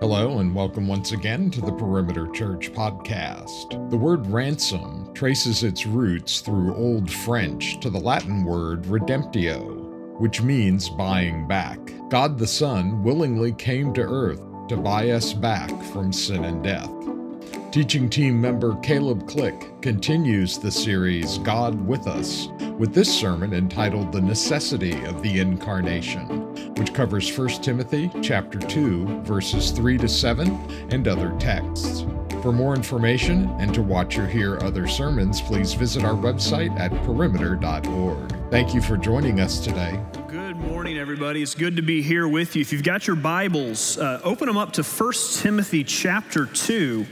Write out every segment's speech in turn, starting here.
Hello, and welcome once again to the Perimeter Church podcast. The word ransom traces its roots through Old French to the Latin word redemptio, which means buying back. God the Son willingly came to earth to buy us back from sin and death. Teaching team member Caleb Click continues the series God with Us with this sermon entitled The Necessity of the Incarnation, which covers 1 Timothy chapter 2 verses 3 to 7 and other texts. For more information and to watch or hear other sermons, please visit our website at perimeter.org. Thank you for joining us today. Good morning, everybody. It's good to be here with you. If you've got your Bibles, uh, open them up to 1 Timothy chapter 2.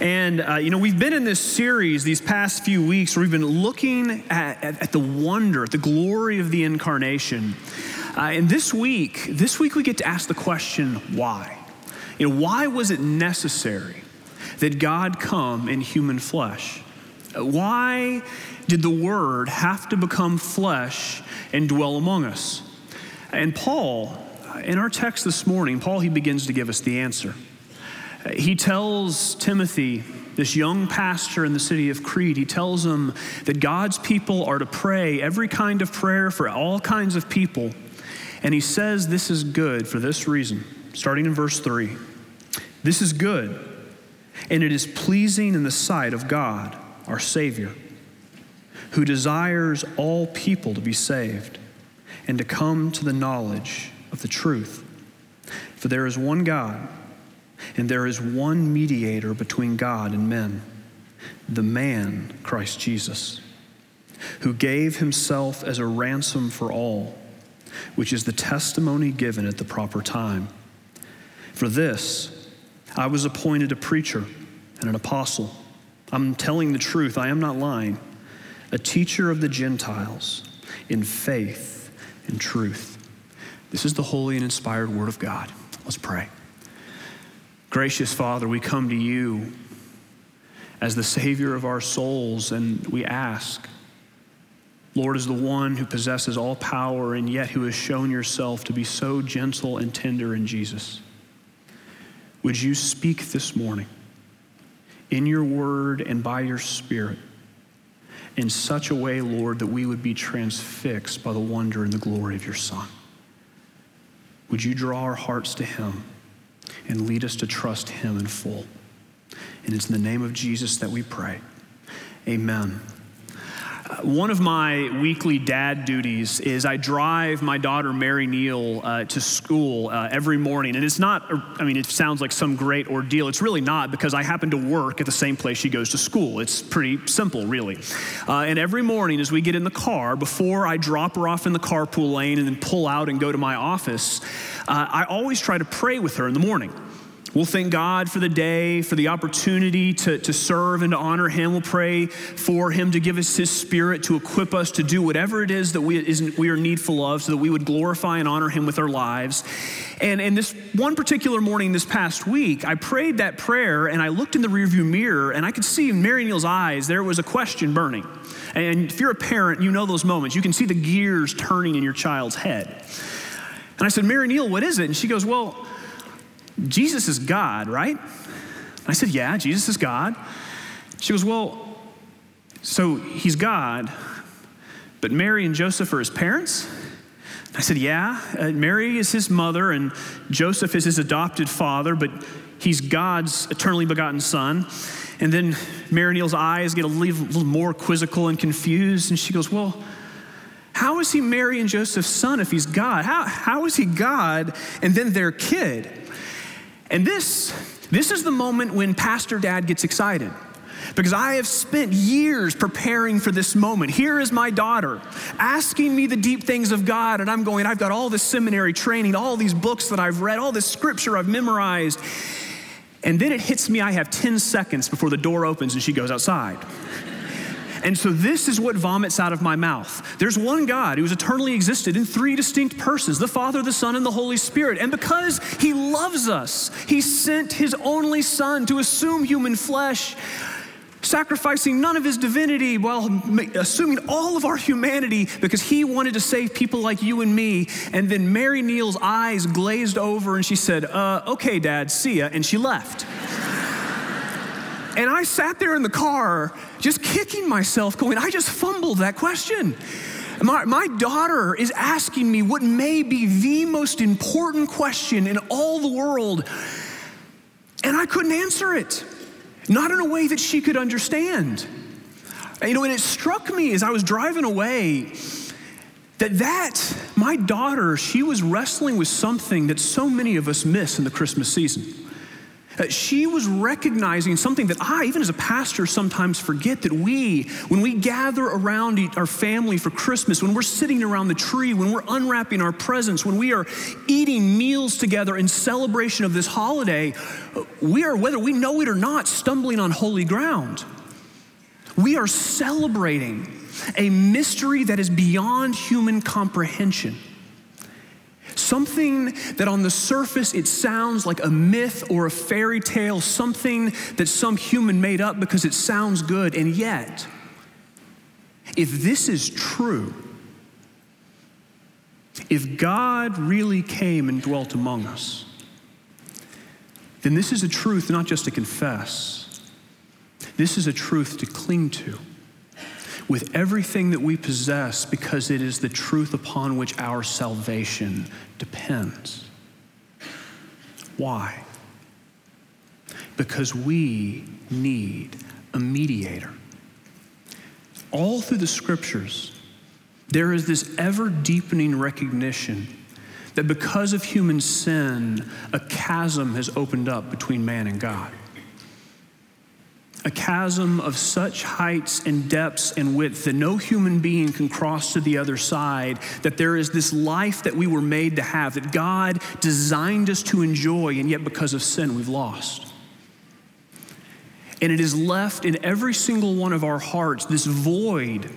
And, uh, you know, we've been in this series these past few weeks where we've been looking at, at, at the wonder, at the glory of the incarnation. Uh, and this week, this week we get to ask the question, why? You know, why was it necessary that God come in human flesh? Uh, why did the Word have to become flesh and dwell among us? And Paul, in our text this morning, Paul, he begins to give us the answer. He tells Timothy, this young pastor in the city of Crete, he tells him that God's people are to pray every kind of prayer for all kinds of people. And he says this is good for this reason, starting in verse 3. This is good, and it is pleasing in the sight of God, our Savior, who desires all people to be saved and to come to the knowledge of the truth. For there is one God and there is one mediator between God and men, the man, Christ Jesus, who gave himself as a ransom for all, which is the testimony given at the proper time. For this, I was appointed a preacher and an apostle. I'm telling the truth, I am not lying, a teacher of the Gentiles in faith and truth. This is the holy and inspired word of God. Let's pray. Gracious Father, we come to you as the Savior of our souls, and we ask, Lord, as the one who possesses all power and yet who has shown yourself to be so gentle and tender in Jesus, would you speak this morning in your word and by your spirit in such a way, Lord, that we would be transfixed by the wonder and the glory of your Son? Would you draw our hearts to him? And lead us to trust Him in full. And it's in the name of Jesus that we pray. Amen. One of my weekly dad duties is I drive my daughter Mary Neal uh, to school uh, every morning. And it's not, I mean, it sounds like some great ordeal. It's really not because I happen to work at the same place she goes to school. It's pretty simple, really. Uh, and every morning as we get in the car, before I drop her off in the carpool lane and then pull out and go to my office, uh, I always try to pray with her in the morning. We'll thank God for the day, for the opportunity to, to serve and to honor Him. We'll pray for Him to give us His Spirit to equip us to do whatever it is that we, is, we are needful of so that we would glorify and honor Him with our lives. And, and this one particular morning this past week, I prayed that prayer and I looked in the rearview mirror and I could see in Mary Neal's eyes there was a question burning. And if you're a parent, you know those moments. You can see the gears turning in your child's head. And I said, Mary Neal, what is it? And she goes, Well, Jesus is God, right? I said, Yeah, Jesus is God. She goes, Well, so he's God, but Mary and Joseph are his parents? I said, Yeah, uh, Mary is his mother, and Joseph is his adopted father, but he's God's eternally begotten son. And then Mary Neal's eyes get a little, little more quizzical and confused, and she goes, Well, how is he Mary and Joseph's son if he's God? How, how is he God and then their kid? And this, this is the moment when Pastor Dad gets excited. Because I have spent years preparing for this moment. Here is my daughter asking me the deep things of God, and I'm going, I've got all this seminary training, all these books that I've read, all this scripture I've memorized. And then it hits me, I have 10 seconds before the door opens and she goes outside. And so this is what vomits out of my mouth. There's one God who has eternally existed in three distinct persons the Father, the Son, and the Holy Spirit. And because He loves us, He sent His only Son to assume human flesh sacrificing none of his divinity while assuming all of our humanity because he wanted to save people like you and me. And then Mary Neal's eyes glazed over and she said, uh, Okay, Dad, see ya. And she left. And I sat there in the car just kicking myself, going, I just fumbled that question. My, my daughter is asking me what may be the most important question in all the world, and I couldn't answer it. Not in a way that she could understand. You know, and it struck me as I was driving away that that, my daughter, she was wrestling with something that so many of us miss in the Christmas season. She was recognizing something that I, even as a pastor, sometimes forget that we, when we gather around our family for Christmas, when we're sitting around the tree, when we're unwrapping our presents, when we are eating meals together in celebration of this holiday, we are, whether we know it or not, stumbling on holy ground. We are celebrating a mystery that is beyond human comprehension. Something that on the surface it sounds like a myth or a fairy tale, something that some human made up because it sounds good. And yet, if this is true, if God really came and dwelt among us, then this is a truth not just to confess, this is a truth to cling to with everything that we possess because it is the truth upon which our salvation depends. Why? Because we need a mediator. All through the scriptures, there is this ever deepening recognition that because of human sin, a chasm has opened up between man and God a chasm of such heights and depths and width that no human being can cross to the other side, that there is this life that we were made to have, that God designed us to enjoy, and yet because of sin, we've lost. And it is left in every single one of our hearts this void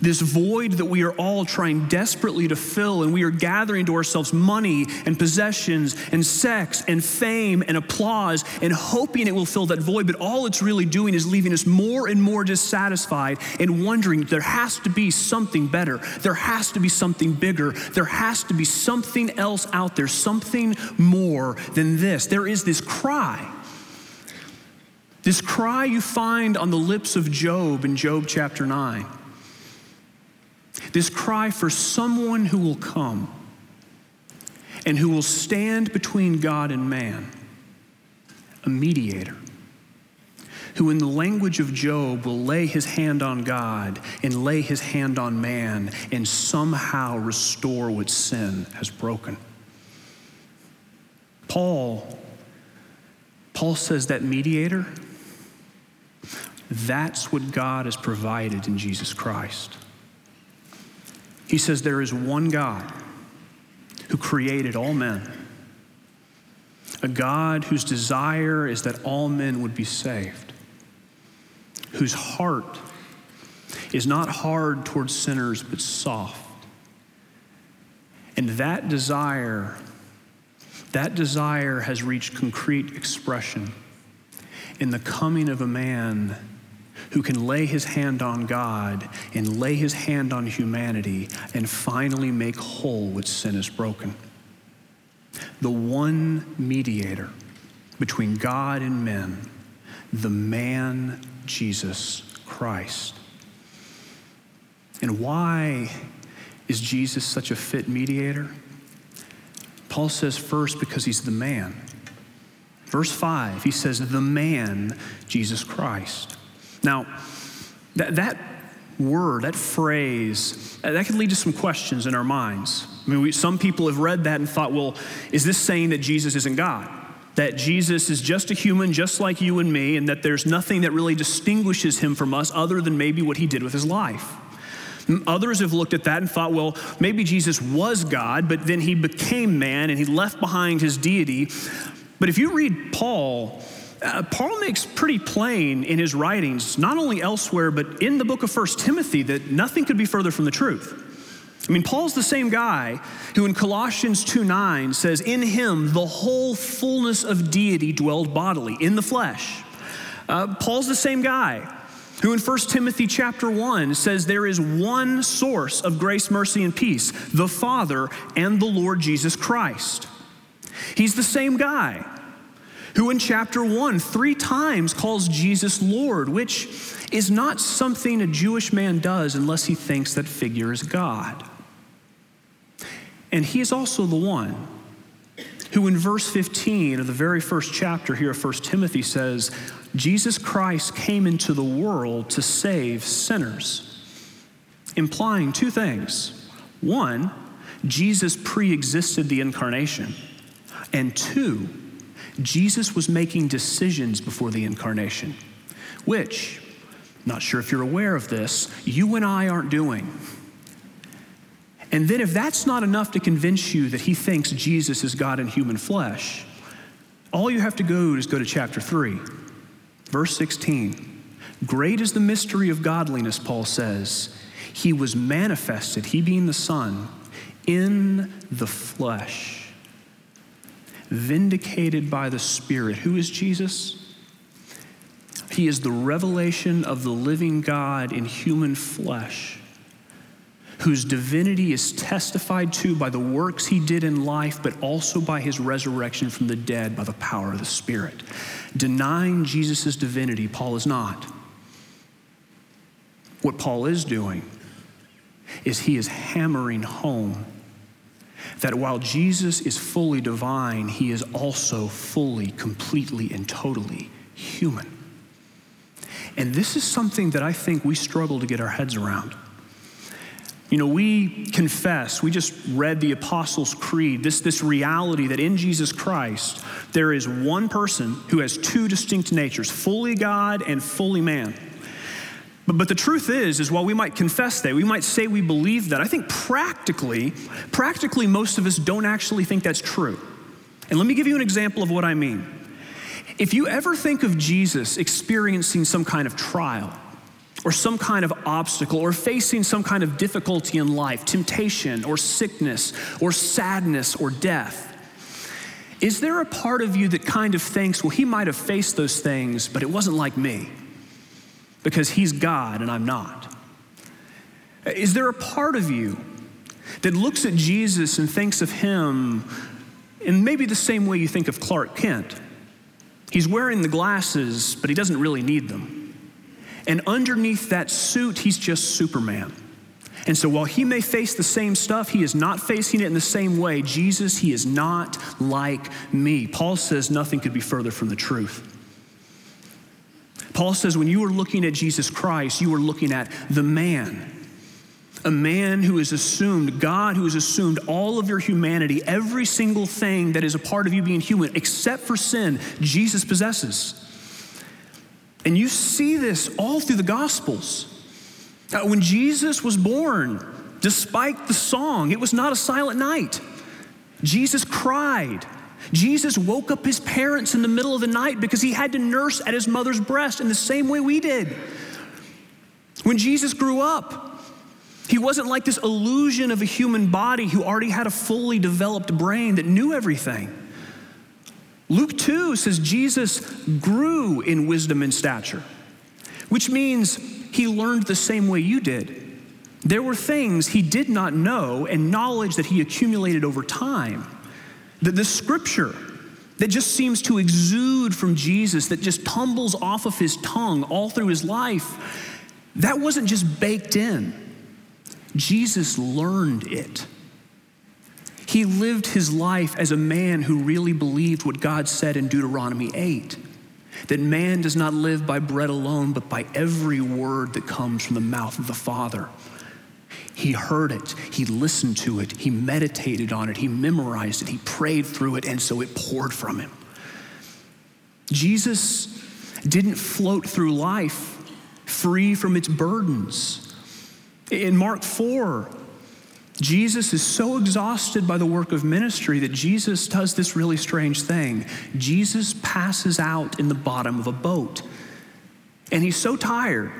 this void that we are all trying desperately to fill, and we are gathering to ourselves money and possessions and sex and fame and applause and hoping it will fill that void. But all it's really doing is leaving us more and more dissatisfied and wondering there has to be something better. There has to be something bigger. There has to be something else out there, something more than this. There is this cry. This cry you find on the lips of Job in Job chapter 9. This cry for someone who will come and who will stand between God and man, a mediator, who, in the language of Job, will lay his hand on God and lay his hand on man and somehow restore what sin has broken. Paul, Paul says that mediator, that's what God has provided in Jesus Christ. He says there is one God who created all men, a God whose desire is that all men would be saved, whose heart is not hard towards sinners but soft. And that desire, that desire has reached concrete expression in the coming of a man who can lay his hand on God and lay his hand on humanity and finally make whole what sin has broken. The one mediator between God and men, the man Jesus Christ. And why is Jesus such a fit mediator? Paul says first because he's the man. Verse 5, he says, the man, Jesus Christ. Now, that, that word, that phrase, uh, that can lead to some questions in our minds. I mean, we, some people have read that and thought, well, is this saying that Jesus isn't God? That Jesus is just a human, just like you and me, and that there's nothing that really distinguishes him from us other than maybe what he did with his life. Others have looked at that and thought, well, maybe Jesus was God, but then he became man and he left behind his deity. But if you read Paul, uh, Paul makes pretty plain in his writings, not only elsewhere, but in the book of First Timothy, that nothing could be further from the truth. I mean, Paul's the same guy who in Colossians 2 9 says, In him the whole fullness of deity dwelled bodily, in the flesh. Uh, Paul's the same guy who in 1 Timothy chapter 1 says there is one source of grace, mercy, and peace the Father and the Lord Jesus Christ. He's the same guy who in chapter 1 three times calls Jesus Lord, which is not something a Jewish man does unless he thinks that figure is God. And he is also the one who in verse 15 of the very first chapter here of 1 Timothy says, Jesus Christ came into the world to save sinners, implying two things. One, Jesus pre existed the incarnation. And two, Jesus was making decisions before the incarnation, which, not sure if you're aware of this, you and I aren't doing. And then, if that's not enough to convince you that he thinks Jesus is God in human flesh, all you have to go is go to chapter 3, verse 16. Great is the mystery of godliness, Paul says. He was manifested, he being the Son, in the flesh, vindicated by the Spirit. Who is Jesus? He is the revelation of the living God in human flesh whose divinity is testified to by the works he did in life, but also by his resurrection from the dead by the power of the Spirit. Denying Jesus' divinity, Paul is not. What Paul is doing is he is hammering home that while Jesus is fully divine, he is also fully, completely, and totally human. And this is something that I think we struggle to get our heads around. You know, we confess, we just read the Apostles' Creed, this, this reality that in Jesus Christ, there is one person who has two distinct natures, fully God and fully man. But, but the truth is, is while we might confess that, we might say we believe that, I think practically, practically most of us don't actually think that's true. And let me give you an example of what I mean. If you ever think of Jesus experiencing some kind of trial, or some kind of obstacle or facing some kind of difficulty in life, temptation or sickness or sadness or death, is there a part of you that kind of thinks, well, he might have faced those things, but it wasn't like me because he's God and I'm not? Is there a part of you that looks at Jesus and thinks of him in maybe the same way you think of Clark Kent? He's wearing the glasses, but he doesn't really need them. And underneath that suit, he's just Superman. And so while he may face the same stuff, he is not facing it in the same way. Jesus, he is not like me. Paul says nothing could be further from the truth. Paul says when you are looking at Jesus Christ, you are looking at the man. A man who has assumed, God who has assumed all of your humanity, every single thing that is a part of you being human, except for sin, Jesus possesses. And you see this all through the Gospels. When Jesus was born, despite the song, it was not a silent night. Jesus cried. Jesus woke up his parents in the middle of the night because he had to nurse at his mother's breast in the same way we did. When Jesus grew up, he wasn't like this illusion of a human body who already had a fully developed brain that knew everything. Luke 2 says Jesus grew in wisdom and stature, which means he learned the same way you did. There were things he did not know and knowledge that he accumulated over time. That the scripture that just seems to exude from Jesus, that just tumbles off of his tongue all through his life, that wasn't just baked in. Jesus learned it. He lived his life as a man who really believed what God said in Deuteronomy 8 that man does not live by bread alone, but by every word that comes from the mouth of the Father. He heard it, he listened to it, he meditated on it, he memorized it, he prayed through it, and so it poured from him. Jesus didn't float through life free from its burdens. In Mark 4, Jesus is so exhausted by the work of ministry that Jesus does this really strange thing. Jesus passes out in the bottom of a boat. And he's so tired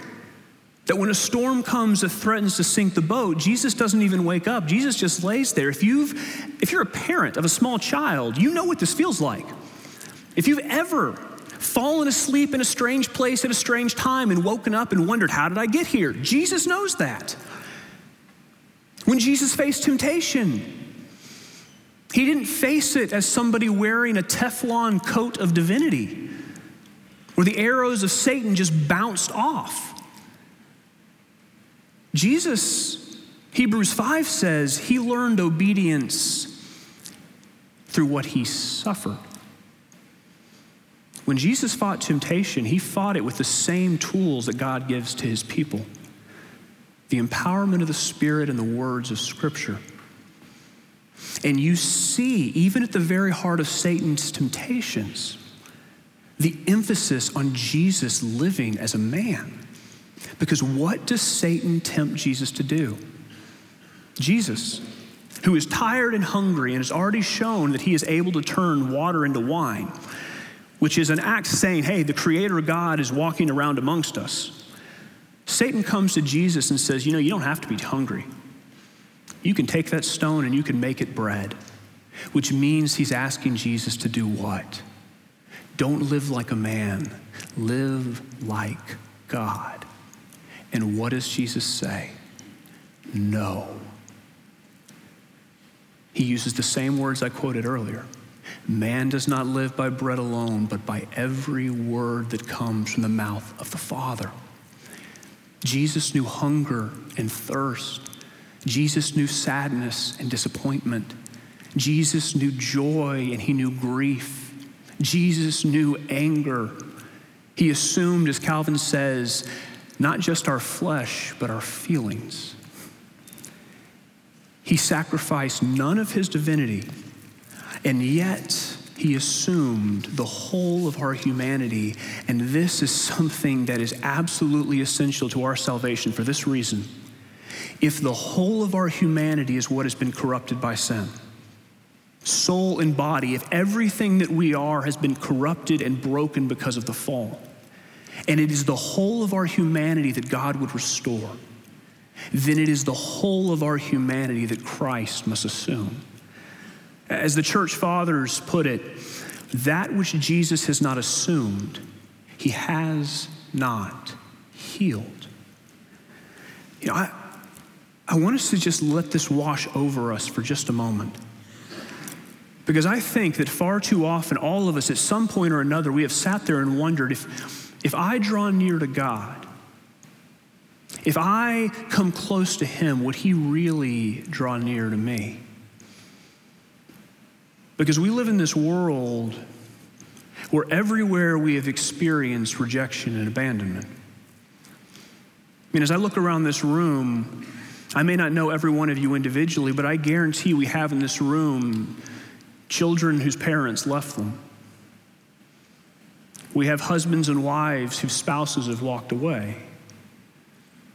that when a storm comes that threatens to sink the boat, Jesus doesn't even wake up. Jesus just lays there. If, you've, if you're a parent of a small child, you know what this feels like. If you've ever fallen asleep in a strange place at a strange time and woken up and wondered, How did I get here? Jesus knows that. When Jesus faced temptation, he didn't face it as somebody wearing a Teflon coat of divinity where the arrows of Satan just bounced off. Jesus, Hebrews 5 says, he learned obedience through what he suffered. When Jesus fought temptation, he fought it with the same tools that God gives to his people the empowerment of the Spirit and the words of Scripture. And you see, even at the very heart of Satan's temptations, the emphasis on Jesus living as a man. Because what does Satan tempt Jesus to do? Jesus, who is tired and hungry and has already shown that he is able to turn water into wine, which is an act saying, hey, the Creator God is walking around amongst us. Satan comes to Jesus and says, you know, you don't have to be hungry. You can take that stone and you can make it bread, which means he's asking Jesus to do what? Don't live like a man, live like God. And what does Jesus say? No. He uses the same words I quoted earlier. Man does not live by bread alone, but by every word that comes from the mouth of the Father. Jesus knew hunger and thirst Jesus knew sadness and disappointment. Jesus knew joy and he knew grief. Jesus knew anger. He assumed, as Calvin says, not just our flesh, but our feelings. He sacrificed none of his divinity, and yet he assumed the whole of our humanity. And this is something that is absolutely essential to our salvation for this reason if the whole of our humanity is what has been corrupted by sin, soul and body, if everything that we are has been corrupted and broken because of the fall, and it is the whole of our humanity that God would restore, then it is the whole of our humanity that Christ must assume. As the church fathers put it, that which Jesus has not assumed, he has not healed. You know, I, I want us to just let this wash over us for just a moment. Because I think that far too often, all of us at some point or another, we have sat there and wondered if, if I draw near to God, if I come close to Him, would He really draw near to me? Because we live in this world where everywhere we have experienced rejection and abandonment. I mean, as I look around this room, I may not know every one of you individually, but I guarantee we have in this room children whose parents left them. We have husbands and wives whose spouses have walked away.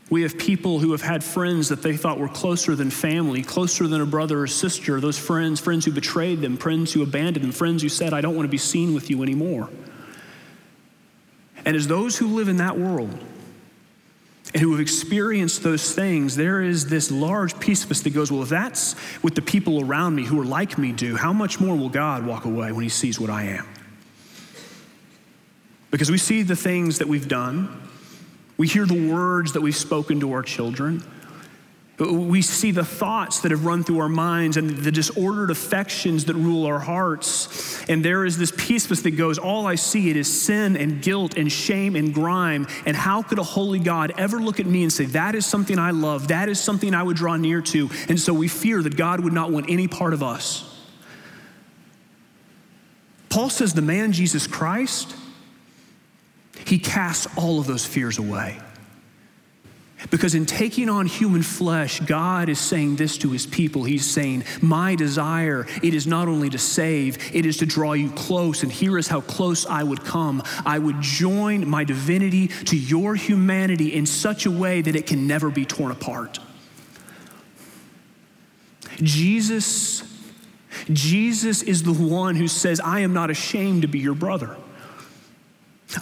We have people who have had friends that they thought were closer than family, closer than a brother or sister. Those friends, friends who betrayed them, friends who abandoned them, friends who said, I don't want to be seen with you anymore. And as those who live in that world, and who have experienced those things, there is this large piece of us that goes, Well, if that's what the people around me who are like me do, how much more will God walk away when he sees what I am? Because we see the things that we've done, we hear the words that we've spoken to our children, we see the thoughts that have run through our minds and the disordered affections that rule our hearts. And there is this piece that goes, All I see it is sin and guilt and shame and grime. And how could a holy God ever look at me and say, That is something I love, that is something I would draw near to? And so we fear that God would not want any part of us. Paul says, The man Jesus Christ, he casts all of those fears away. Because in taking on human flesh, God is saying this to his people. He's saying, My desire, it is not only to save, it is to draw you close. And here is how close I would come. I would join my divinity to your humanity in such a way that it can never be torn apart. Jesus, Jesus is the one who says, I am not ashamed to be your brother.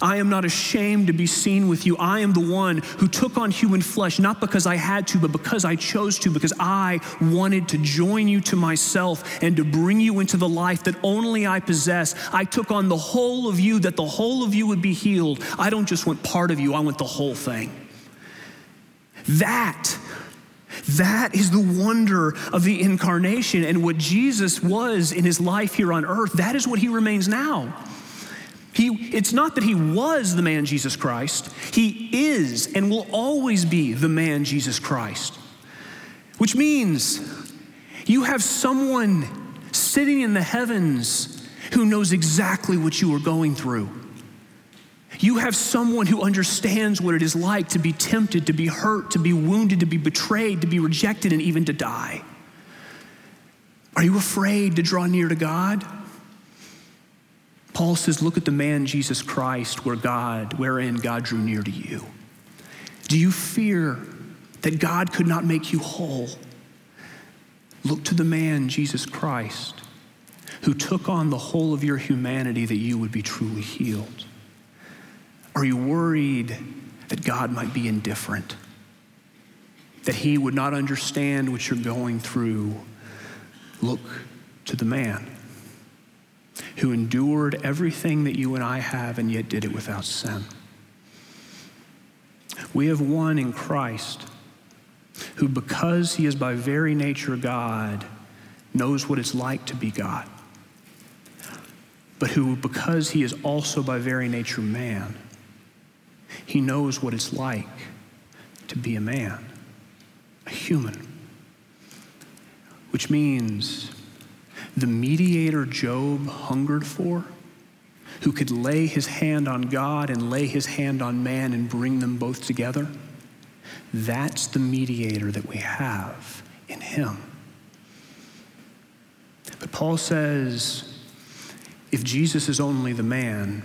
I am not ashamed to be seen with you. I am the one who took on human flesh, not because I had to, but because I chose to, because I wanted to join you to myself and to bring you into the life that only I possess. I took on the whole of you, that the whole of you would be healed. I don't just want part of you, I want the whole thing. That that is the wonder of the incarnation and what Jesus was in his life here on earth. That is what he remains now. He, it's not that he was the man Jesus Christ, he is and will always be the man Jesus Christ. Which means you have someone sitting in the heavens who knows exactly what you are going through. You have someone who understands what it is like to be tempted, to be hurt, to be wounded, to be betrayed, to be rejected, and even to die. Are you afraid to draw near to God? Paul says, Look at the man Jesus Christ, where God, wherein God drew near to you. Do you fear that God could not make you whole? Look to the man Jesus Christ, who took on the whole of your humanity that you would be truly healed. Are you worried that God might be indifferent? That he would not understand what you're going through? Look to the man who endured everything that you and I have and yet did it without sin. We have one in Christ who, because he is by very nature God, knows what it's like to be God. But who, because he is also by very nature man, he knows what it's like to be a man, a human. Which means the mediator Job hungered for, who could lay his hand on God and lay his hand on man and bring them both together, that's the mediator that we have in him. But Paul says if Jesus is only the man,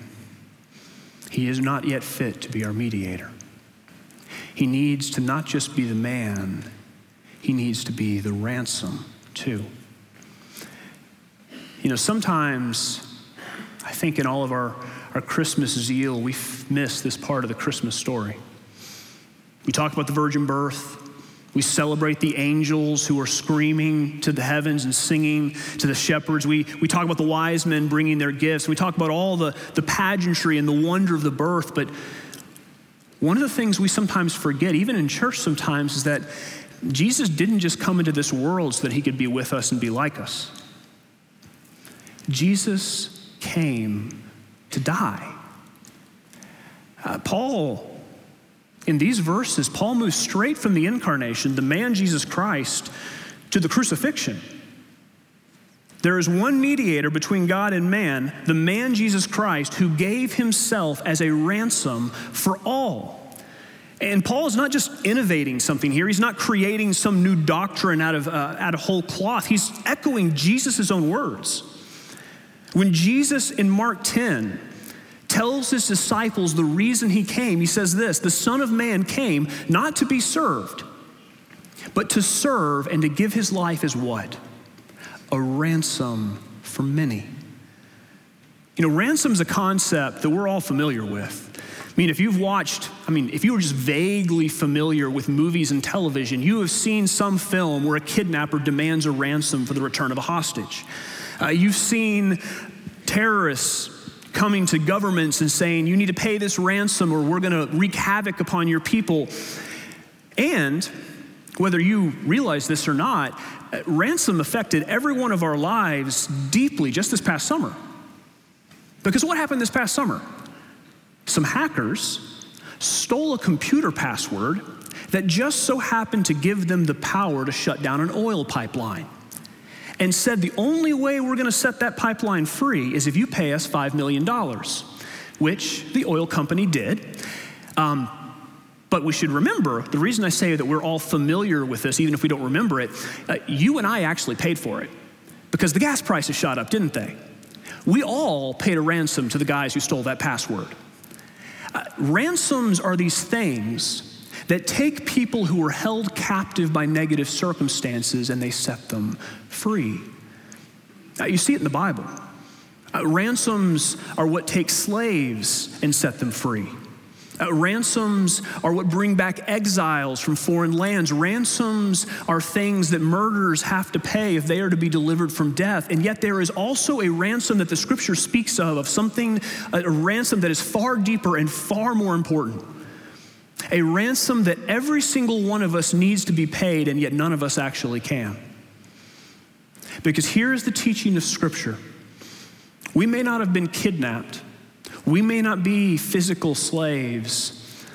he is not yet fit to be our mediator. He needs to not just be the man, he needs to be the ransom too. You know, sometimes I think in all of our, our Christmas zeal, we miss this part of the Christmas story. We talk about the virgin birth. We celebrate the angels who are screaming to the heavens and singing to the shepherds. We, we talk about the wise men bringing their gifts. We talk about all the, the pageantry and the wonder of the birth. But one of the things we sometimes forget, even in church sometimes, is that Jesus didn't just come into this world so that he could be with us and be like us. Jesus came to die. Uh, Paul, in these verses, Paul moves straight from the incarnation, the man Jesus Christ, to the crucifixion. There is one mediator between God and man, the man Jesus Christ, who gave himself as a ransom for all. And Paul is not just innovating something here. He's not creating some new doctrine out of, uh, out of whole cloth. He's echoing Jesus' own words. When Jesus in Mark 10 tells his disciples the reason he came, he says this The Son of Man came not to be served, but to serve and to give his life as what? A ransom for many. You know, ransom is a concept that we're all familiar with. I mean, if you've watched, I mean, if you were just vaguely familiar with movies and television, you have seen some film where a kidnapper demands a ransom for the return of a hostage. Uh, you've seen terrorists coming to governments and saying, you need to pay this ransom or we're going to wreak havoc upon your people. And whether you realize this or not, uh, ransom affected every one of our lives deeply just this past summer. Because what happened this past summer? Some hackers stole a computer password that just so happened to give them the power to shut down an oil pipeline and said the only way we're going to set that pipeline free is if you pay us $5 million, which the oil company did. Um, but we should remember the reason I say that we're all familiar with this, even if we don't remember it, uh, you and I actually paid for it because the gas prices shot up, didn't they? We all paid a ransom to the guys who stole that password. Uh, ransoms are these things that take people who were held captive by negative circumstances and they set them free. Now, you see it in the Bible. Uh, ransoms are what take slaves and set them free. Uh, ransoms are what bring back exiles from foreign lands. Ransoms are things that murderers have to pay if they are to be delivered from death. And yet, there is also a ransom that the scripture speaks of, of something, a ransom that is far deeper and far more important. A ransom that every single one of us needs to be paid, and yet none of us actually can. Because here is the teaching of Scripture we may not have been kidnapped. We may not be physical slaves.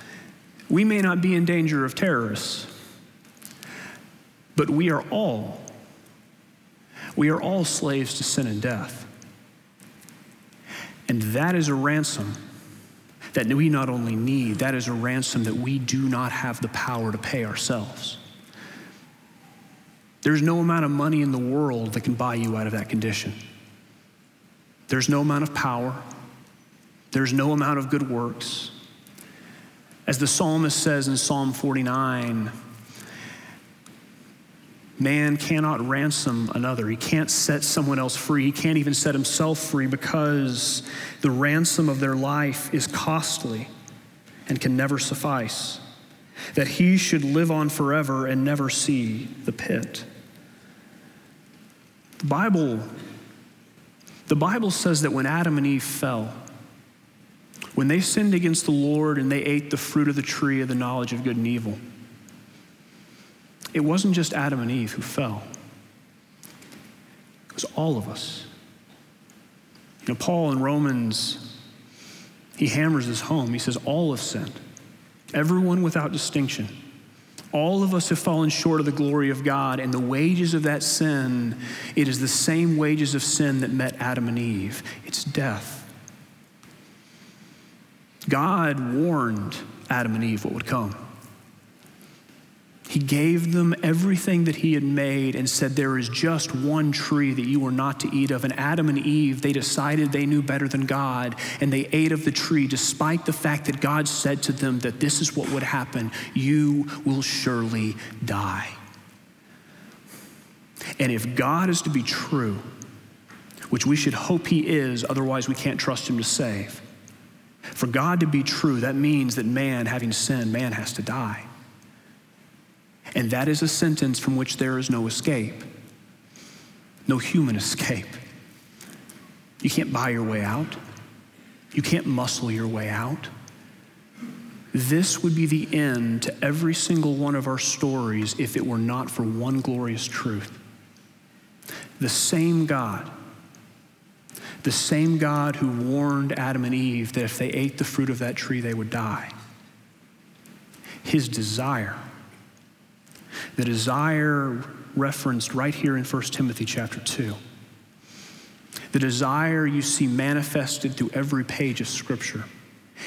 We may not be in danger of terrorists. But we are all, we are all slaves to sin and death. And that is a ransom that we not only need, that is a ransom that we do not have the power to pay ourselves. There's no amount of money in the world that can buy you out of that condition. There's no amount of power, there's no amount of good works. As the psalmist says in Psalm 49, man cannot ransom another. He can't set someone else free. He can't even set himself free because the ransom of their life is costly and can never suffice. That he should live on forever and never see the pit. The Bible, the Bible says that when Adam and Eve fell, when they sinned against the Lord and they ate the fruit of the tree of the knowledge of good and evil, it wasn't just Adam and Eve who fell, it was all of us. You know, Paul in Romans, he hammers this home. He says, All have sinned, everyone without distinction. All of us have fallen short of the glory of God, and the wages of that sin, it is the same wages of sin that met Adam and Eve. It's death. God warned Adam and Eve what would come. He gave them everything that he had made and said, There is just one tree that you are not to eat of. And Adam and Eve, they decided they knew better than God, and they ate of the tree, despite the fact that God said to them that this is what would happen you will surely die. And if God is to be true, which we should hope he is, otherwise we can't trust him to save, for God to be true, that means that man, having sinned, man has to die. And that is a sentence from which there is no escape, no human escape. You can't buy your way out, you can't muscle your way out. This would be the end to every single one of our stories if it were not for one glorious truth. The same God the same God who warned Adam and Eve that if they ate the fruit of that tree, they would die. His desire, the desire referenced right here in 1 Timothy chapter 2, the desire you see manifested through every page of Scripture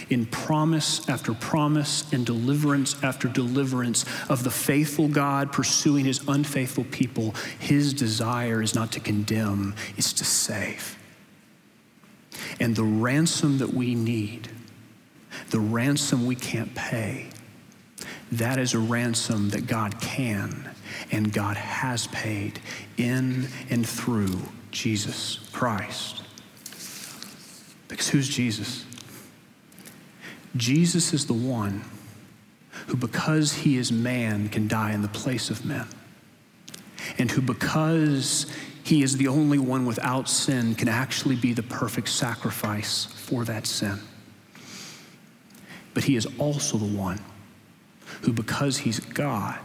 in promise after promise and deliverance after deliverance of the faithful God pursuing his unfaithful people, his desire is not to condemn, it's to save. And the ransom that we need, the ransom we can't pay, that is a ransom that God can and God has paid in and through Jesus Christ. Because who's Jesus? Jesus is the one who, because he is man, can die in the place of men. And who, because he is the only one without sin, can actually be the perfect sacrifice for that sin. But he is also the one who, because he's God,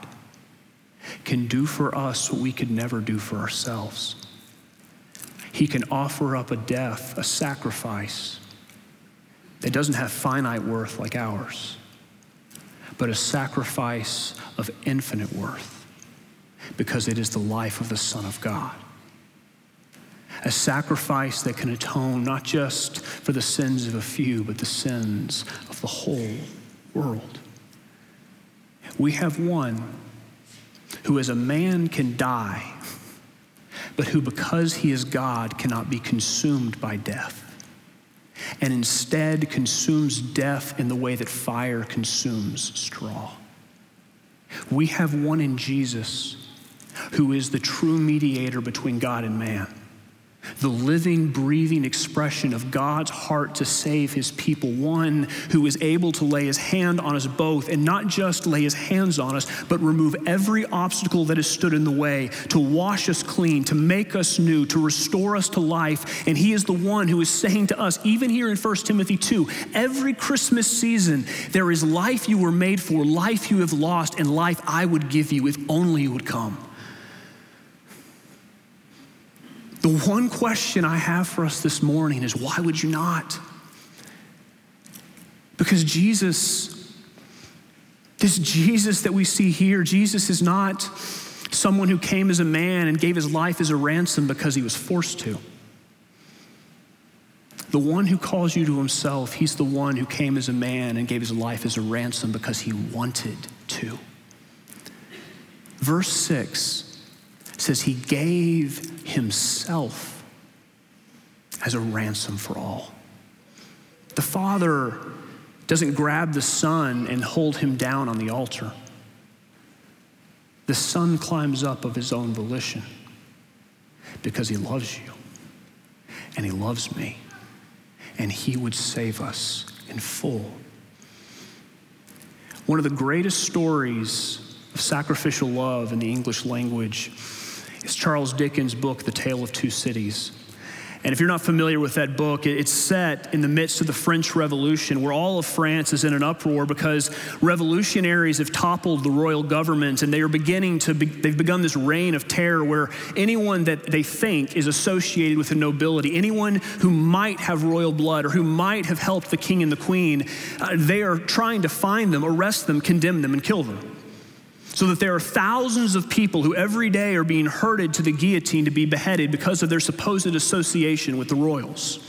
can do for us what we could never do for ourselves. He can offer up a death, a sacrifice that doesn't have finite worth like ours, but a sacrifice of infinite worth because it is the life of the Son of God a sacrifice that can atone not just for the sins of a few, but the sins of the whole world. We have one who, as a man, can die, but who, because he is God, cannot be consumed by death, and instead consumes death in the way that fire consumes straw. We have one in Jesus who is the true mediator between God and man the living, breathing expression of God's heart to save his people, one who is able to lay his hand on us both and not just lay his hands on us, but remove every obstacle that has stood in the way, to wash us clean, to make us new, to restore us to life. And he is the one who is saying to us, even here in 1 Timothy 2, every Christmas season, there is life you were made for, life you have lost, and life I would give you if only you would come. The one question I have for us this morning is why would you not? Because Jesus, this Jesus that we see here, Jesus is not someone who came as a man and gave his life as a ransom because he was forced to. The one who calls you to himself, he's the one who came as a man and gave his life as a ransom because he wanted to. Verse 6 says he gave himself as a ransom for all. The Father doesn't grab the Son and hold him down on the altar. The Son climbs up of his own volition because he loves you and he loves me and he would save us in full. One of the greatest stories of sacrificial love in the English language is Charles Dickens' book, The Tale of Two Cities. And if you're not familiar with that book, it's set in the midst of the French Revolution, where all of France is in an uproar because revolutionaries have toppled the royal government and they are beginning to, be, they've begun this reign of terror where anyone that they think is associated with the nobility, anyone who might have royal blood or who might have helped the king and the queen, uh, they are trying to find them, arrest them, condemn them, and kill them. So that there are thousands of people who every day are being herded to the guillotine to be beheaded because of their supposed association with the royals.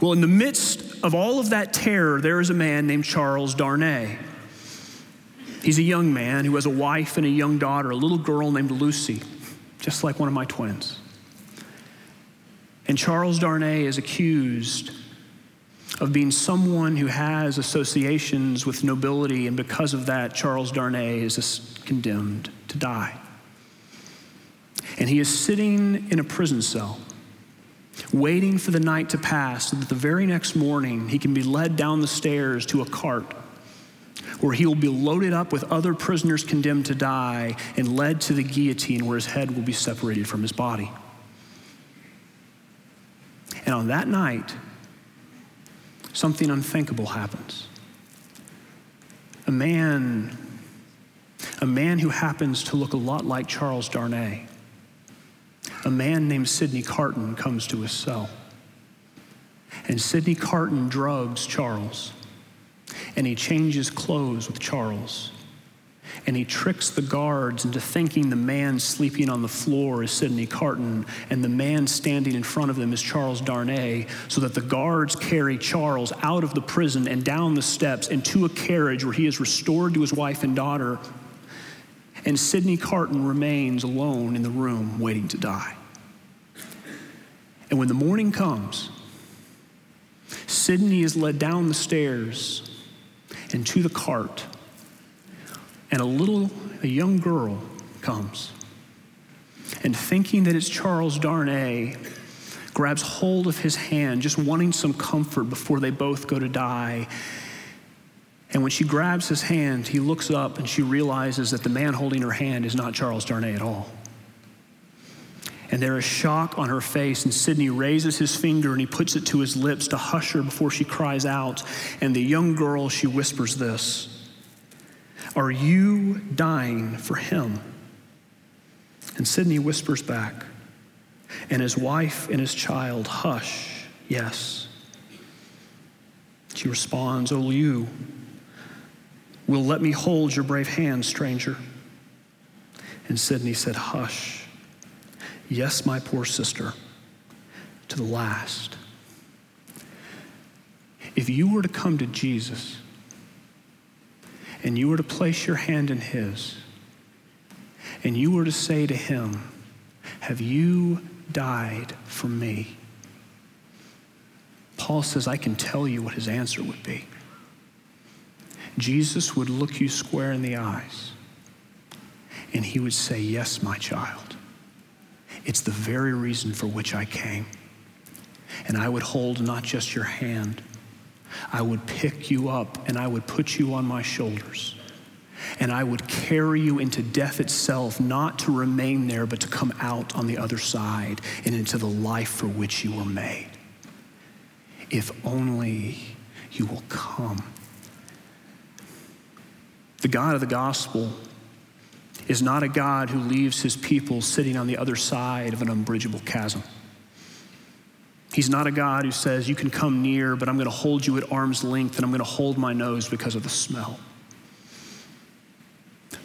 Well, in the midst of all of that terror, there is a man named Charles Darnay. He's a young man who has a wife and a young daughter, a little girl named Lucy, just like one of my twins. And Charles Darnay is accused of being someone who has associations with nobility, and because of that, Charles Darnay is condemned to die. And he is sitting in a prison cell, waiting for the night to pass so that the very next morning he can be led down the stairs to a cart where he will be loaded up with other prisoners condemned to die and led to the guillotine where his head will be separated from his body. And on that night, something unthinkable happens. A man, a man who happens to look a lot like Charles Darnay, a man named Sidney Carton comes to his cell. And Sidney Carton drugs Charles, and he changes clothes with Charles and he tricks the guards into thinking the man sleeping on the floor is Sidney Carton and the man standing in front of them is Charles Darnay, so that the guards carry Charles out of the prison and down the steps into a carriage where he is restored to his wife and daughter. And Sidney Carton remains alone in the room waiting to die. And when the morning comes, Sidney is led down the stairs and to the cart and a little, a young girl comes. And thinking that it's Charles Darnay, grabs hold of his hand, just wanting some comfort before they both go to die. And when she grabs his hand, he looks up and she realizes that the man holding her hand is not Charles Darnay at all. And there is shock on her face, and Sidney raises his finger and he puts it to his lips to hush her before she cries out. And the young girl, she whispers this are you dying for him? And Sidney whispers back, and his wife and his child hush, yes. She responds, Oh, you will let me hold your brave hand, stranger. And Sidney said, Hush. Yes, my poor sister, to the last. If you were to come to Jesus, and you were to place your hand in His, and you were to say to Him, Have you died for me? Paul says, I can tell you what his answer would be. Jesus would look you square in the eyes, and he would say, Yes, my child. It's the very reason for which I came. And I would hold not just your hand, I would pick you up and I would put you on my shoulders. And I would carry you into death itself, not to remain there, but to come out on the other side and into the life for which you were made. If only you will come. The God of the gospel is not a God who leaves his people sitting on the other side of an unbridgeable chasm. He's not a God who says, You can come near, but I'm going to hold you at arm's length and I'm going to hold my nose because of the smell.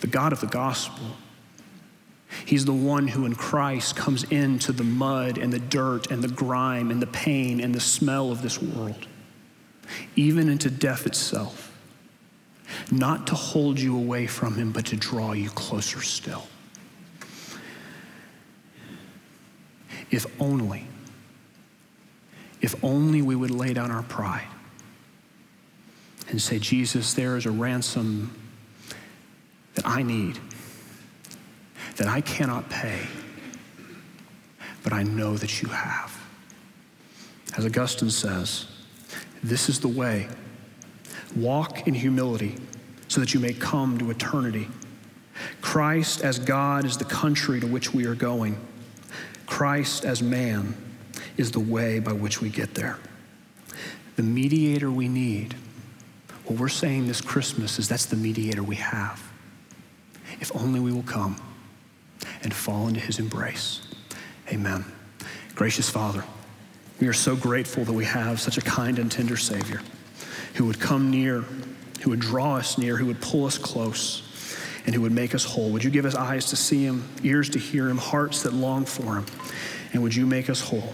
The God of the gospel, He's the one who in Christ comes into the mud and the dirt and the grime and the pain and the smell of this world, even into death itself not to hold you away from him, but to draw you closer still. If only, if only we would lay down our pride and say, Jesus, there is a ransom that I need, that I cannot pay, but I know that you have. As Augustine says, this is the way. Walk in humility so that you may come to eternity. Christ as God is the country to which we are going. Christ as man is the way by which we get there. The mediator we need, what we're saying this Christmas is that's the mediator we have. If only we will come and fall into his embrace. Amen. Gracious Father, we are so grateful that we have such a kind and tender Savior who would come near who would draw us near, who would pull us close, and who would make us whole. Would you give us eyes to see him, ears to hear him, hearts that long for him? And would you make us whole